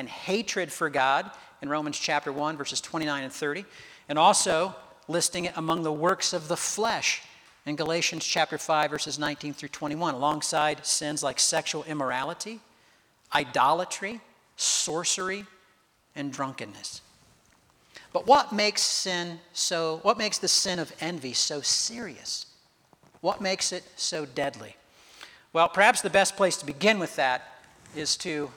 and hatred for God in Romans chapter 1, verses 29 and 30, and also listing it among the works of the flesh in Galatians chapter 5, verses 19 through 21, alongside sins like sexual immorality, idolatry, sorcery, and drunkenness. But what makes sin so, what makes the sin of envy so serious? What makes it so deadly? Well, perhaps the best place to begin with that is to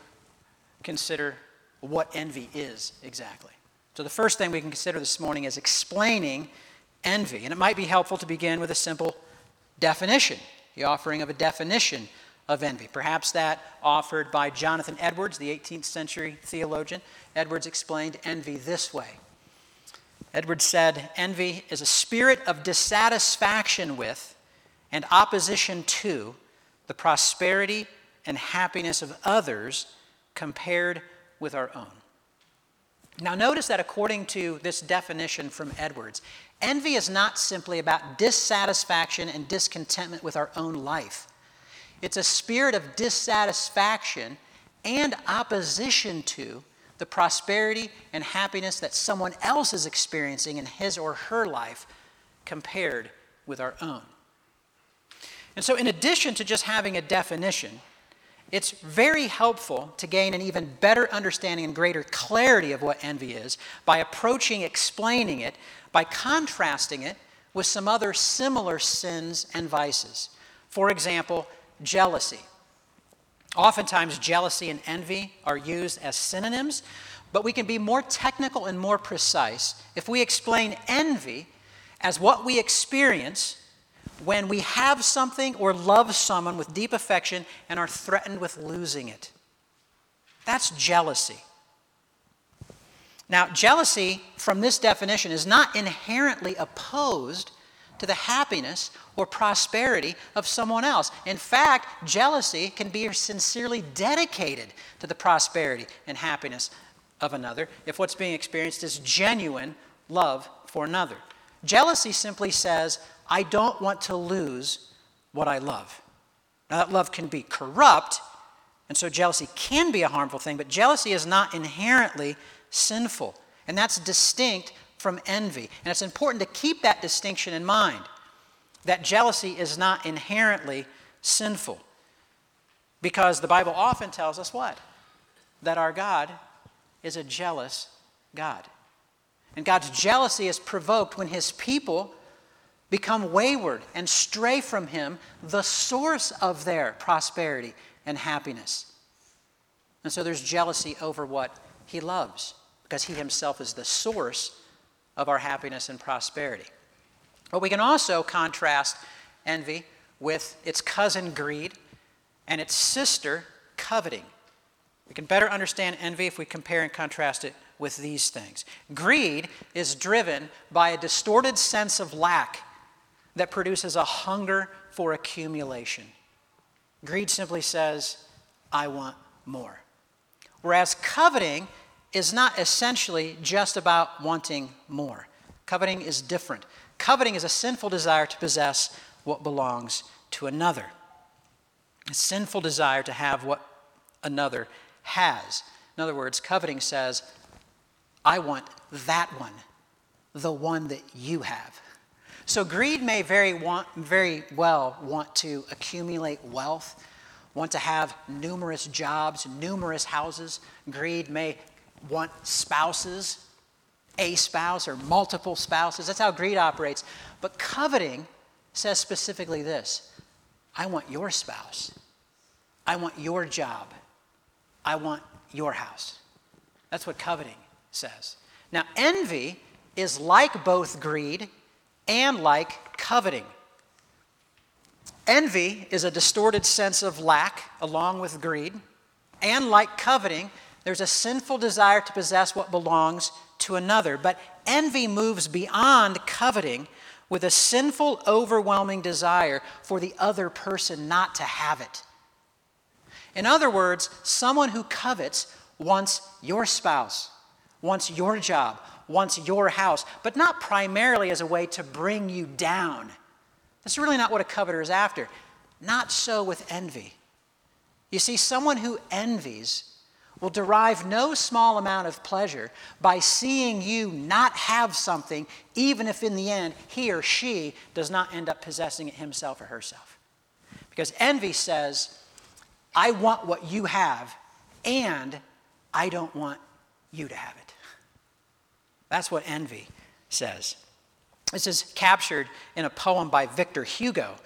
consider what envy is exactly. So, the first thing we can consider this morning is explaining envy. And it might be helpful to begin with a simple definition, the offering of a definition of envy. Perhaps that offered by Jonathan Edwards, the 18th century theologian. Edwards explained envy this way Edwards said, Envy is a spirit of dissatisfaction with and opposition to the prosperity and happiness of others compared with our own. Now, notice that according to this definition from Edwards, envy is not simply about dissatisfaction and discontentment with our own life. It's a spirit of dissatisfaction and opposition to the prosperity and happiness that someone else is experiencing in his or her life compared with our own. And so, in addition to just having a definition, it's very helpful to gain an even better understanding and greater clarity of what envy is by approaching explaining it, by contrasting it with some other similar sins and vices. For example, jealousy. Oftentimes, jealousy and envy are used as synonyms, but we can be more technical and more precise if we explain envy as what we experience when we have something or love someone with deep affection and are threatened with losing it. That's jealousy. Now, jealousy, from this definition, is not inherently opposed to the happiness or prosperity of someone else. In fact, jealousy can be sincerely dedicated to the prosperity and happiness of another if what's being experienced is genuine love for another. Jealousy simply says, I don't want to lose what I love. Now, that love can be corrupt, and so jealousy can be a harmful thing, but jealousy is not inherently sinful. And that's distinct from envy. And it's important to keep that distinction in mind that jealousy is not inherently sinful. Because the Bible often tells us what? That our God is a jealous God. And God's jealousy is provoked when his people become wayward and stray from him, the source of their prosperity and happiness. And so there's jealousy over what he loves, because he himself is the source of our happiness and prosperity. But we can also contrast envy with its cousin greed and its sister coveting. We can better understand envy if we compare and contrast it with these things. Greed is driven by a distorted sense of lack that produces a hunger for accumulation. Greed simply says, I want more. Whereas coveting is not essentially just about wanting more. Coveting is different. Coveting is a sinful desire to possess what belongs to another, a sinful desire to have what another has. In other words, coveting says, I want that one, the one that you have. So greed may very, want, very well want to accumulate wealth, want to have numerous jobs, numerous houses. Greed may want spouses, a spouse or multiple spouses. That's how greed operates. But coveting says specifically this I want your spouse, I want your job, I want your house. That's what coveting says. Now, envy is like both greed and like coveting. Envy is a distorted sense of lack along with greed, and like coveting, there's a sinful desire to possess what belongs to another. But envy moves beyond coveting with a sinful, overwhelming desire for the other person not to have it. In other words, someone who covets wants your spouse, wants your job, wants your house, but not primarily as a way to bring you down. That's really not what a coveter is after. Not so with envy. You see, someone who envies will derive no small amount of pleasure by seeing you not have something, even if in the end he or she does not end up possessing it himself or herself. Because envy says, I want what you have, and I don't want you to have it. That's what envy says. This is captured in a poem by Victor Hugo,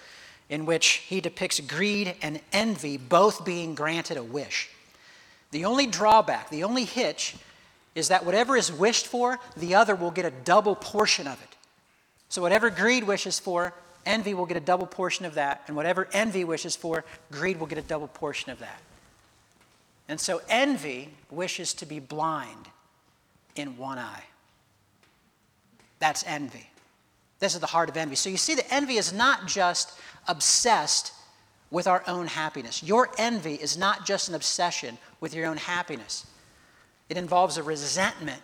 in which he depicts greed and envy both being granted a wish. The only drawback, the only hitch, is that whatever is wished for, the other will get a double portion of it. So, whatever greed wishes for, envy will get a double portion of that. And whatever envy wishes for, greed will get a double portion of that. And so, envy wishes to be blind in one eye. That's envy. This is the heart of envy. So, you see that envy is not just obsessed with our own happiness. Your envy is not just an obsession with your own happiness, it involves a resentment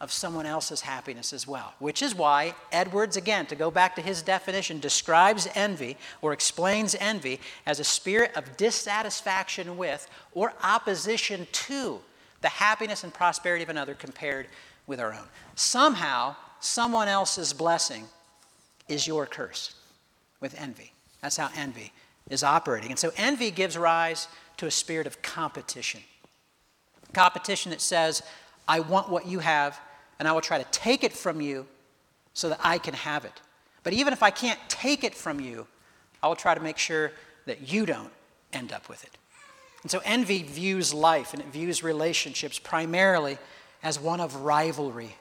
of someone else's happiness as well. Which is why Edwards, again, to go back to his definition, describes envy or explains envy as a spirit of dissatisfaction with or opposition to the happiness and prosperity of another compared with our own. Somehow, someone else's blessing is your curse with envy. That's how envy is operating. And so envy gives rise to a spirit of competition. Competition that says, I want what you have, and I will try to take it from you so that I can have it. But even if I can't take it from you, I will try to make sure that you don't end up with it. And so envy views life and it views relationships primarily as one of rivalry,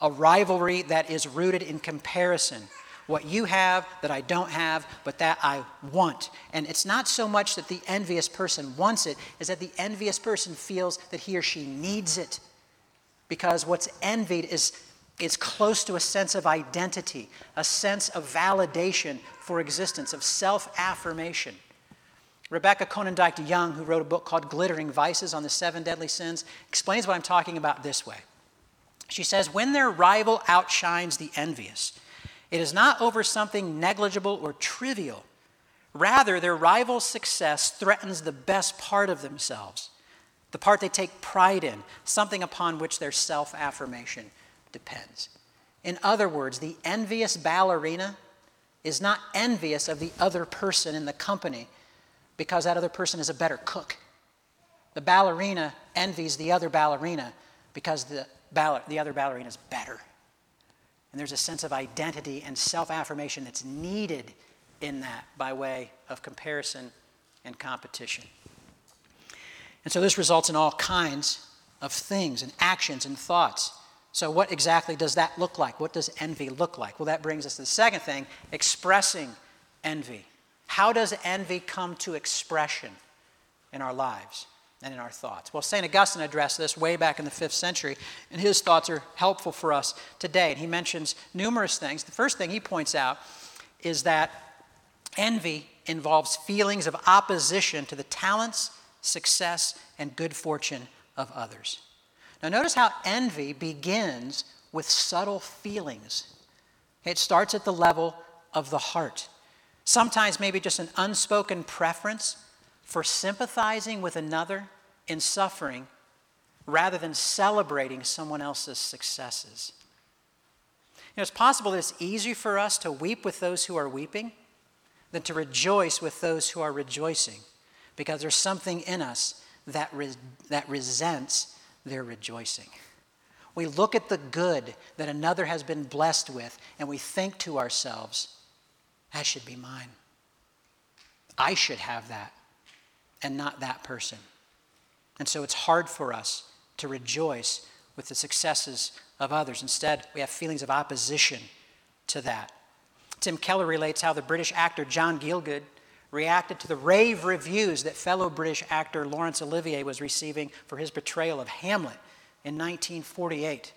a rivalry that is rooted in comparison what you have that I don't have, but that I want. And it's not so much that the envious person wants it, is that the envious person feels that he or she needs it. Because what's envied is, is close to a sense of identity, a sense of validation for existence, of self affirmation. Rebecca Konyndyk Young, who wrote a book called Glittering Vices on the Seven Deadly Sins, explains what I'm talking about this way. She says, When their rival outshines the envious, it is not over something negligible or trivial. Rather, their rival's success threatens the best part of themselves, the part they take pride in, something upon which their self affirmation depends. In other words, the envious ballerina is not envious of the other person in the company because that other person is a better cook. The ballerina envies the other ballerina because the, baller, the other ballerina is better. And there's a sense of identity and self affirmation that's needed in that by way of comparison and competition. And so this results in all kinds of things and actions and thoughts. So, what exactly does that look like? What does envy look like? Well, that brings us to the second thing expressing envy. How does envy come to expression in our lives? And in our thoughts. Well, St. Augustine addressed this way back in the fifth century, and his thoughts are helpful for us today. And he mentions numerous things. The first thing he points out is that envy involves feelings of opposition to the talents, success, and good fortune of others. Now, notice how envy begins with subtle feelings. It starts at the level of the heart. Sometimes, maybe just an unspoken preference for sympathizing with another in suffering rather than celebrating someone else's successes. You know, it's possible that it's easier for us to weep with those who are weeping than to rejoice with those who are rejoicing because there's something in us that, re- that resents their rejoicing. We look at the good that another has been blessed with and we think to ourselves, that should be mine. I should have that and not that person. And so it's hard for us to rejoice with the successes of others. Instead, we have feelings of opposition to that. Tim Keller relates how the British actor John Gielgud reacted to the rave reviews that fellow British actor Laurence Olivier was receiving for his portrayal of Hamlet in 1948.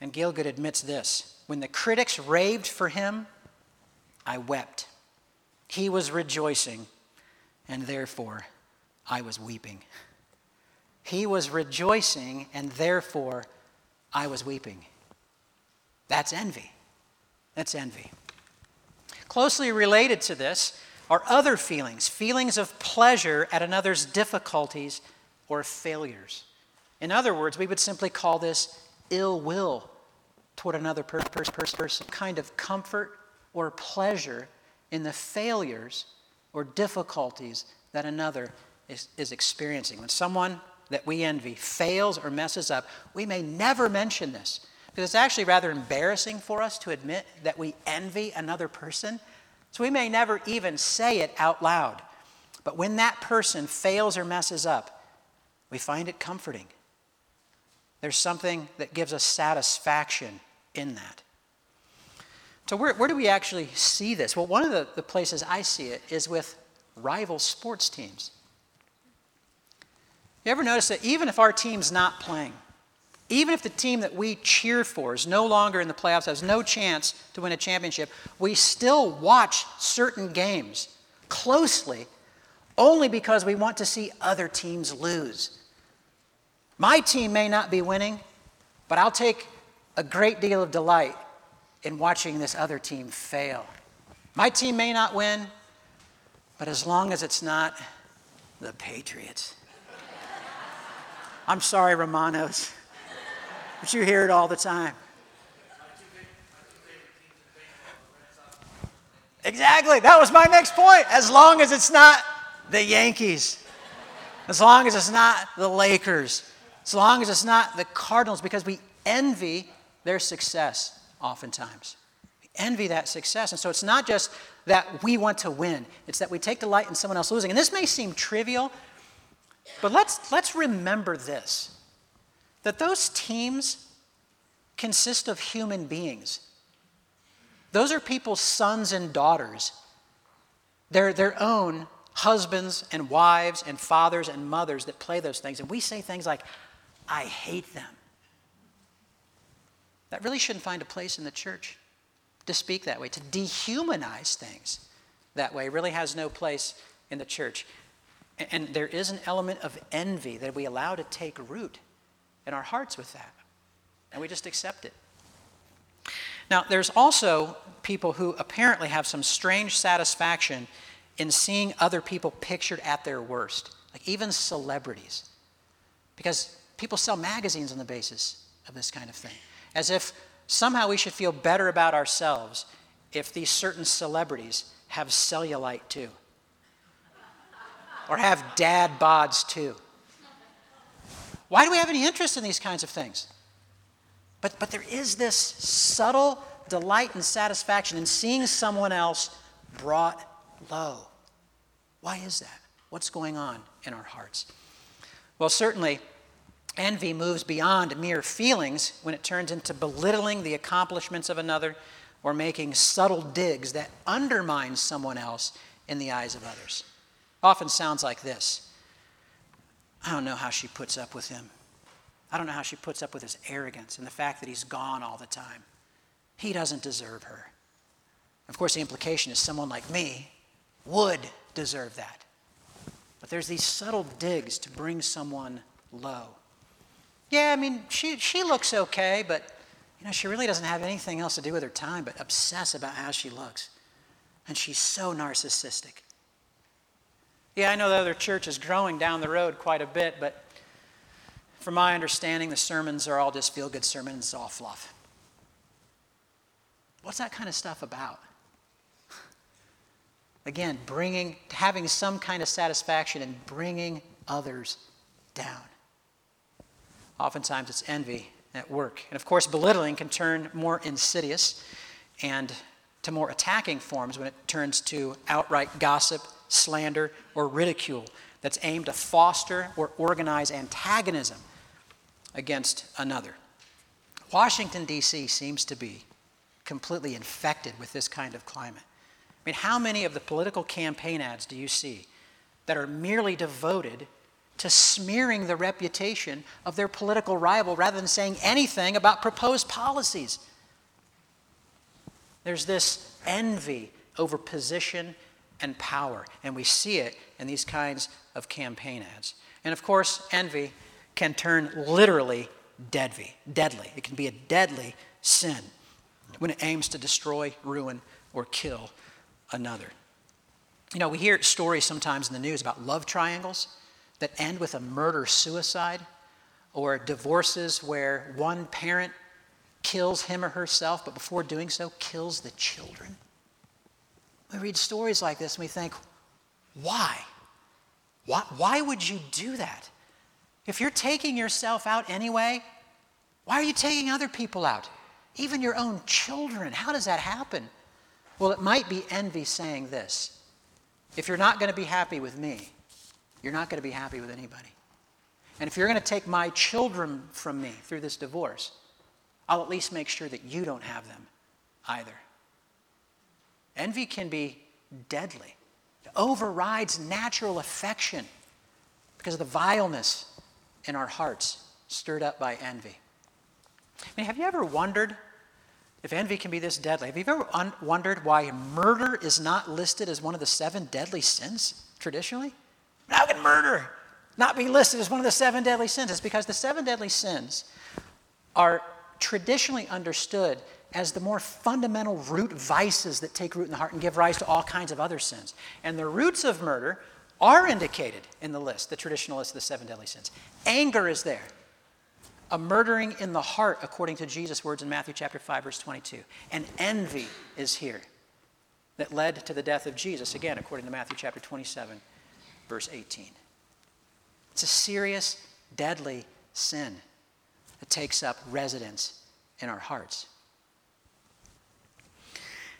And Gielgud admits this When the critics raved for him, I wept. He was rejoicing, and therefore I was weeping. He was rejoicing, and therefore I was weeping. That's envy. That's envy. Closely related to this are other feelings feelings of pleasure at another's difficulties or failures. In other words, we would simply call this ill will toward another person, person, person, person, kind of comfort or pleasure in the failures or difficulties that another is, is experiencing. When someone that we envy fails or messes up, we may never mention this because it's actually rather embarrassing for us to admit that we envy another person. So we may never even say it out loud. But when that person fails or messes up, we find it comforting. There's something that gives us satisfaction in that. So, where, where do we actually see this? Well, one of the, the places I see it is with rival sports teams. You ever notice that even if our team's not playing, even if the team that we cheer for is no longer in the playoffs, has no chance to win a championship, we still watch certain games closely only because we want to see other teams lose. My team may not be winning, but I'll take a great deal of delight in watching this other team fail. My team may not win, but as long as it's not the Patriots. I'm sorry, Romanos, but you hear it all the time. Exactly. That was my next point. As long as it's not the Yankees, as long as it's not the Lakers, as long as it's not the Cardinals, because we envy their success oftentimes. We envy that success. And so it's not just that we want to win, it's that we take delight in someone else losing. And this may seem trivial, but let's, let's remember this that those teams consist of human beings. Those are people's sons and daughters. They're their own husbands and wives and fathers and mothers that play those things. And we say things like, I hate them. That really shouldn't find a place in the church to speak that way, to dehumanize things that way really has no place in the church. And there is an element of envy that we allow to take root in our hearts with that. And we just accept it. Now, there's also people who apparently have some strange satisfaction in seeing other people pictured at their worst, like even celebrities. Because people sell magazines on the basis of this kind of thing as if somehow we should feel better about ourselves if these certain celebrities have cellulite too, or have dad bods too. Why do we have any interest in these kinds of things? But, but there is this subtle delight and satisfaction in seeing someone else brought low. Why is that? What's going on in our hearts? Well, certainly, Envy moves beyond mere feelings when it turns into belittling the accomplishments of another or making subtle digs that undermine someone else in the eyes of others. Often sounds like this I don't know how she puts up with him. I don't know how she puts up with his arrogance and the fact that he's gone all the time. He doesn't deserve her. Of course, the implication is someone like me would deserve that. But there's these subtle digs to bring someone low. Yeah, I mean, she, she looks okay, but you know, she really doesn't have anything else to do with her time but obsess about how she looks. And she's so narcissistic. Yeah, I know the other church is growing down the road quite a bit, but from my understanding, the sermons are all just feel good sermons, it's all fluff. What's that kind of stuff about? Again, bringing, having some kind of satisfaction in bringing others down. Oftentimes it's envy at work. And of course, belittling can turn more insidious and to more attacking forms when it turns to outright gossip, slander, or ridicule that's aimed to foster or organize antagonism against another. Washington, D.C. seems to be completely infected with this kind of climate. I mean, how many of the political campaign ads do you see that are merely devoted to smearing the reputation of their political rival rather than saying anything about proposed policies. There's this envy over position and power, and we see it in these kinds of campaign ads. And of course, envy can turn literally deadly. Deadly. It can be a deadly sin when it aims to destroy, ruin, or kill another. You know, we hear stories sometimes in the news about love triangles that end with a murder suicide or divorces where one parent kills him or herself, but before doing so, kills the children. We read stories like this and we think, why? Why, why would you do that? If you're taking yourself out anyway, why are you taking other people out? Even your own children. How does that happen? Well, it might be envy saying this If you're not going to be happy with me, you're not going to be happy with anybody. And if you're going to take my children from me through this divorce, I'll at least make sure that you don't have them either. Envy can be deadly, it overrides natural affection because of the vileness in our hearts stirred up by envy. I mean, have you ever wondered if envy can be this deadly? Have you ever un- wondered why murder is not listed as one of the seven deadly sins traditionally? How can murder not be listed as one of the seven deadly sins? It's because the seven deadly sins are traditionally understood as the more fundamental root vices that take root in the heart and give rise to all kinds of other sins. And the roots of murder are indicated in the list, the traditional list of the seven deadly sins. Anger is there. A murdering in the heart, according to Jesus' words in Matthew chapter 5, verse 22. And envy is here that led to the death of Jesus, again, according to Matthew chapter 27, verse 18. It's a serious, deadly sin that takes up residence in our hearts.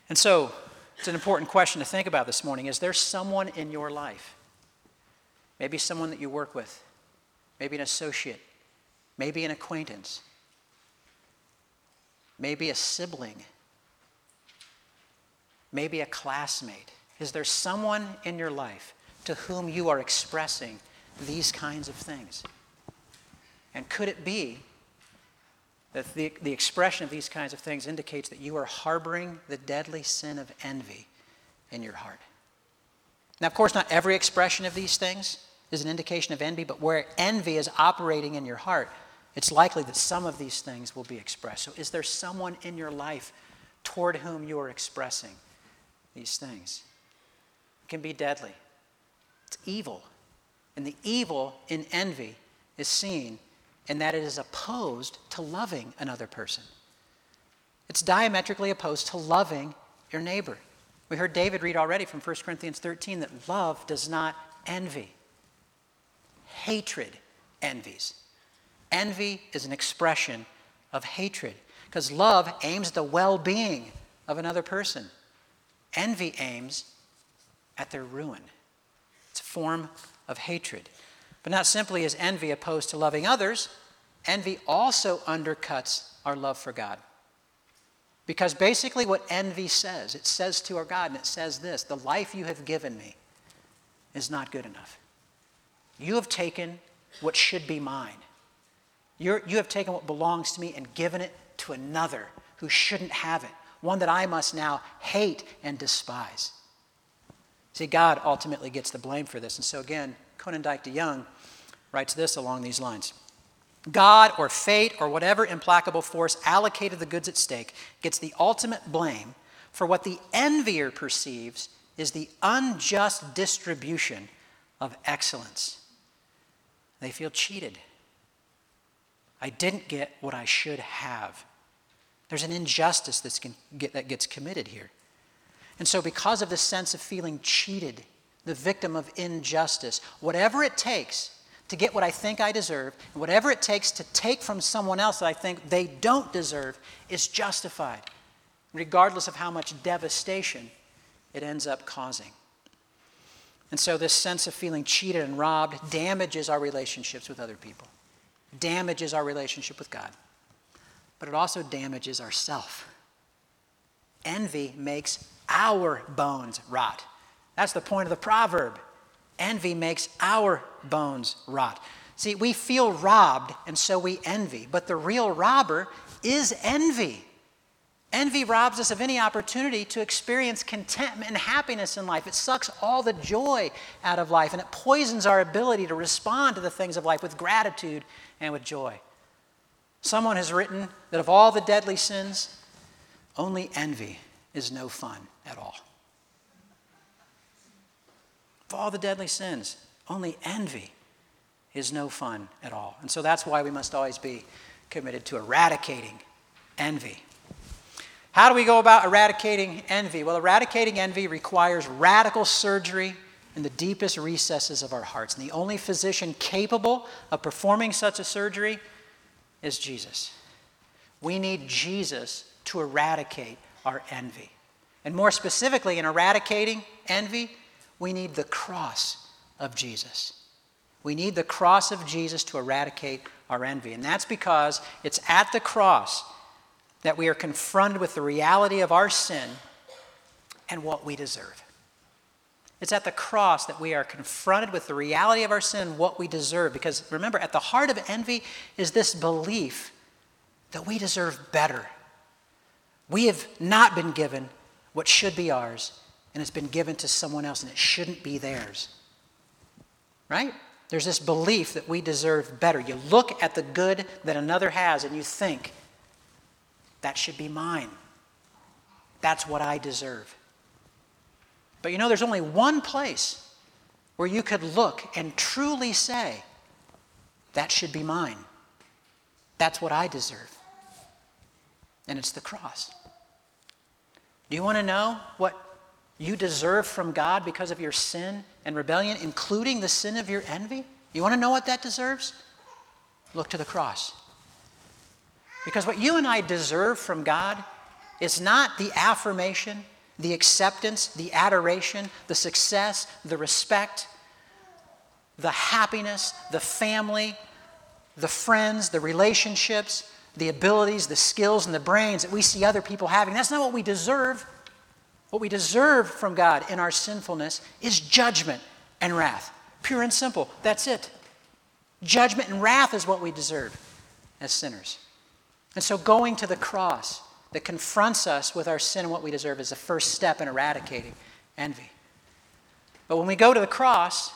And so, it's an important question to think about this morning. Is there someone in your life Maybe someone that you work with, maybe an associate, maybe an acquaintance, maybe a sibling, maybe a classmate. Is there someone in your life to whom you are expressing these kinds of things? And could it be that the, the expression of these kinds of things indicates that you are harboring the deadly sin of envy in your heart? Now, of course, not every expression of these things is an indication of envy, but where envy is operating in your heart, it's likely that some of these things will be expressed. So, is there someone in your life toward whom you are expressing these things? It can be deadly, it's evil. And the evil in envy is seen in that it is opposed to loving another person. It's diametrically opposed to loving your neighbor. We heard David read already from 1 Corinthians 13 that love does not envy hatred envies. Envy is an expression of hatred because love aims at the well being of another person. Envy aims at their ruin. It's a form of hatred. But not simply is envy opposed to loving others, envy also undercuts our love for God. Because basically, what envy says, it says to our God, and it says this the life you have given me is not good enough. You have taken what should be mine. You're, you have taken what belongs to me and given it to another who shouldn't have it, one that I must now hate and despise. See, God ultimately gets the blame for this. And so, again, Konyndyk DeYoung writes this along these lines God or fate or whatever implacable force allocated the goods at stake gets the ultimate blame for what the envier perceives is the unjust distribution of excellence. They feel cheated. I didn't get what I should have. There's an injustice that's get, that gets committed here. And so, because of this sense of feeling cheated, the victim of injustice, whatever it takes to get what I think I deserve, and whatever it takes to take from someone else that I think they don't deserve, is justified, regardless of how much devastation it ends up causing. And so, this sense of feeling cheated and robbed damages our relationships with other people, damages our relationship with God, but it also damages ourself. Envy makes our bones rot. That's the point of the proverb. Envy makes our bones rot. See, we feel robbed, and so we envy, but the real robber is envy. Envy robs us of any opportunity to experience contentment and happiness in life. It sucks all the joy out of life and it poisons our ability to respond to the things of life with gratitude and with joy. Someone has written that of all the deadly sins, only envy is no fun at all. Of all the deadly sins, only envy is no fun at all. And so that's why we must always be committed to eradicating envy. How do we go about eradicating envy? Well, eradicating envy requires radical surgery in the deepest recesses of our hearts. And the only physician capable of performing such a surgery is Jesus. We need Jesus to eradicate our envy. And more specifically, in eradicating envy, we need the cross of Jesus. We need the cross of Jesus to eradicate our envy. And that's because it's at the cross that we are confronted with the reality of our sin and what we deserve. It's at the cross that we are confronted with the reality of our sin and what we deserve. Because remember, at the heart of envy is this belief that we deserve better. We have not been given what should be ours, and it's been given to someone else, and it shouldn't be theirs. Right? There's this belief that we deserve better. You look at the good that another has, and you think, that should be mine. That's what I deserve. But you know, there's only one place where you could look and truly say, that should be mine. That's what I deserve. And it's the cross. Do you want to know what you deserve from God because of your sin and rebellion, including the sin of your envy? You want to know what that deserves? Look to the cross. Because what you and I deserve from God is not the affirmation the acceptance, the adoration, the success, the respect, the happiness, the family, the friends, the relationships, the abilities, the skills, and the brains that we see other people having. That's not what we deserve. What we deserve from God in our sinfulness is judgment and wrath. Pure and simple. That's it. Judgment and wrath is what we deserve as sinners. And so going to the cross, that confronts us with our sin and what we deserve is the first step in eradicating envy. But when we go to the cross,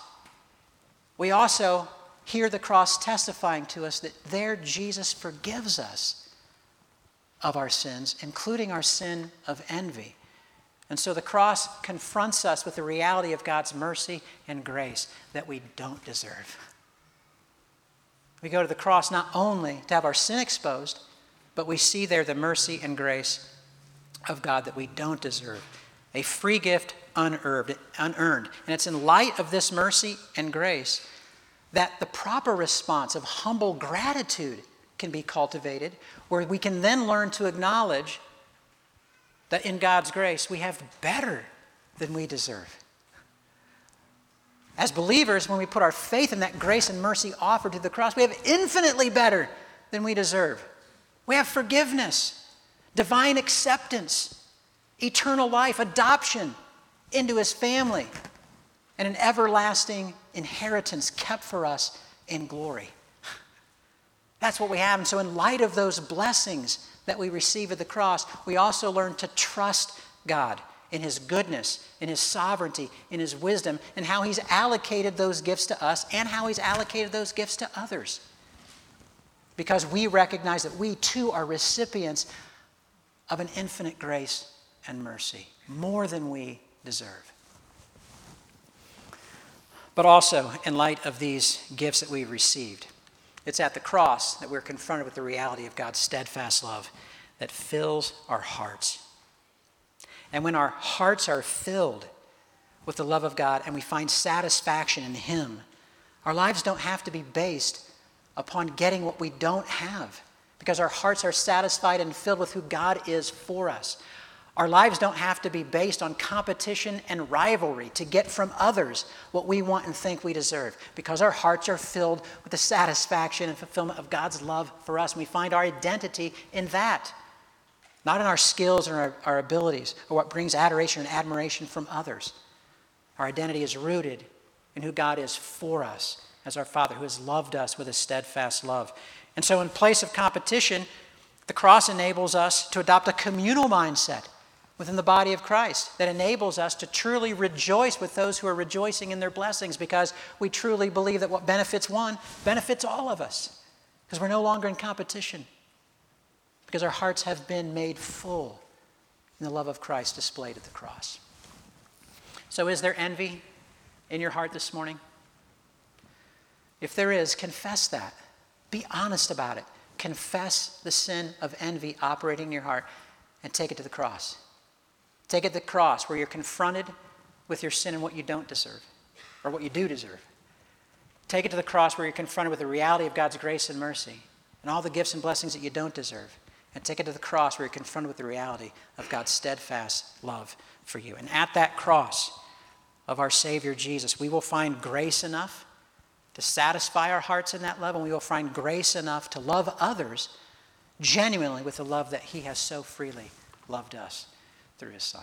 we also hear the cross testifying to us that there Jesus forgives us of our sins, including our sin of envy. And so the cross confronts us with the reality of God's mercy and grace that we don't deserve. We go to the cross not only to have our sin exposed, but we see there the mercy and grace of God that we don't deserve. A free gift unearned. And it's in light of this mercy and grace that the proper response of humble gratitude can be cultivated, where we can then learn to acknowledge that in God's grace we have better than we deserve. As believers, when we put our faith in that grace and mercy offered to the cross, we have infinitely better than we deserve. We have forgiveness, divine acceptance, eternal life, adoption into his family, and an everlasting inheritance kept for us in glory. That's what we have. And so, in light of those blessings that we receive at the cross, we also learn to trust God in His goodness, in His sovereignty, in His wisdom, and how He's allocated those gifts to us and how He's allocated those gifts to others because we recognize that we too are recipients of an infinite grace and mercy, more than we deserve. But also, in light of these gifts that we've received, it's at the cross that we're confronted with the reality of God's steadfast love that fills our hearts. And when our hearts are filled with the love of God and we find satisfaction in Him, our lives don't have to be based upon getting what we don't have because our hearts are satisfied and filled with who God is for us. Our lives don't have to be based on competition and rivalry to get from others what we want and think we deserve because our hearts are filled with the satisfaction and fulfillment of God's love for us. And we find our identity in that, not in our skills or our, our abilities or what brings adoration and admiration from others. Our identity is rooted in who God is for us as our Father who has loved us with a steadfast love. And so, in place of competition, the cross enables us to adopt a communal mindset within the body of Christ that enables us to truly rejoice with those who are rejoicing in their blessings because we truly believe that what benefits one benefits all of us because we're no longer in competition because our hearts have been made full in the love of Christ displayed at the cross. So, is there envy in your heart this morning? If there is, confess that. Be honest about it. Confess the sin of envy operating in your heart and take it to the cross. Take it to the cross where you're confronted with your sin and what you don't deserve, or what you do deserve. Take it to the cross where you're confronted with the reality of God's grace and mercy and all the gifts and blessings that you don't deserve. And take it to the cross where you're confronted with the reality of God's steadfast love for you. And at that cross of our Savior Jesus, we will find grace enough to satisfy our hearts in that love, and we will find grace enough to love others genuinely with the love that He has so freely loved us through His Son.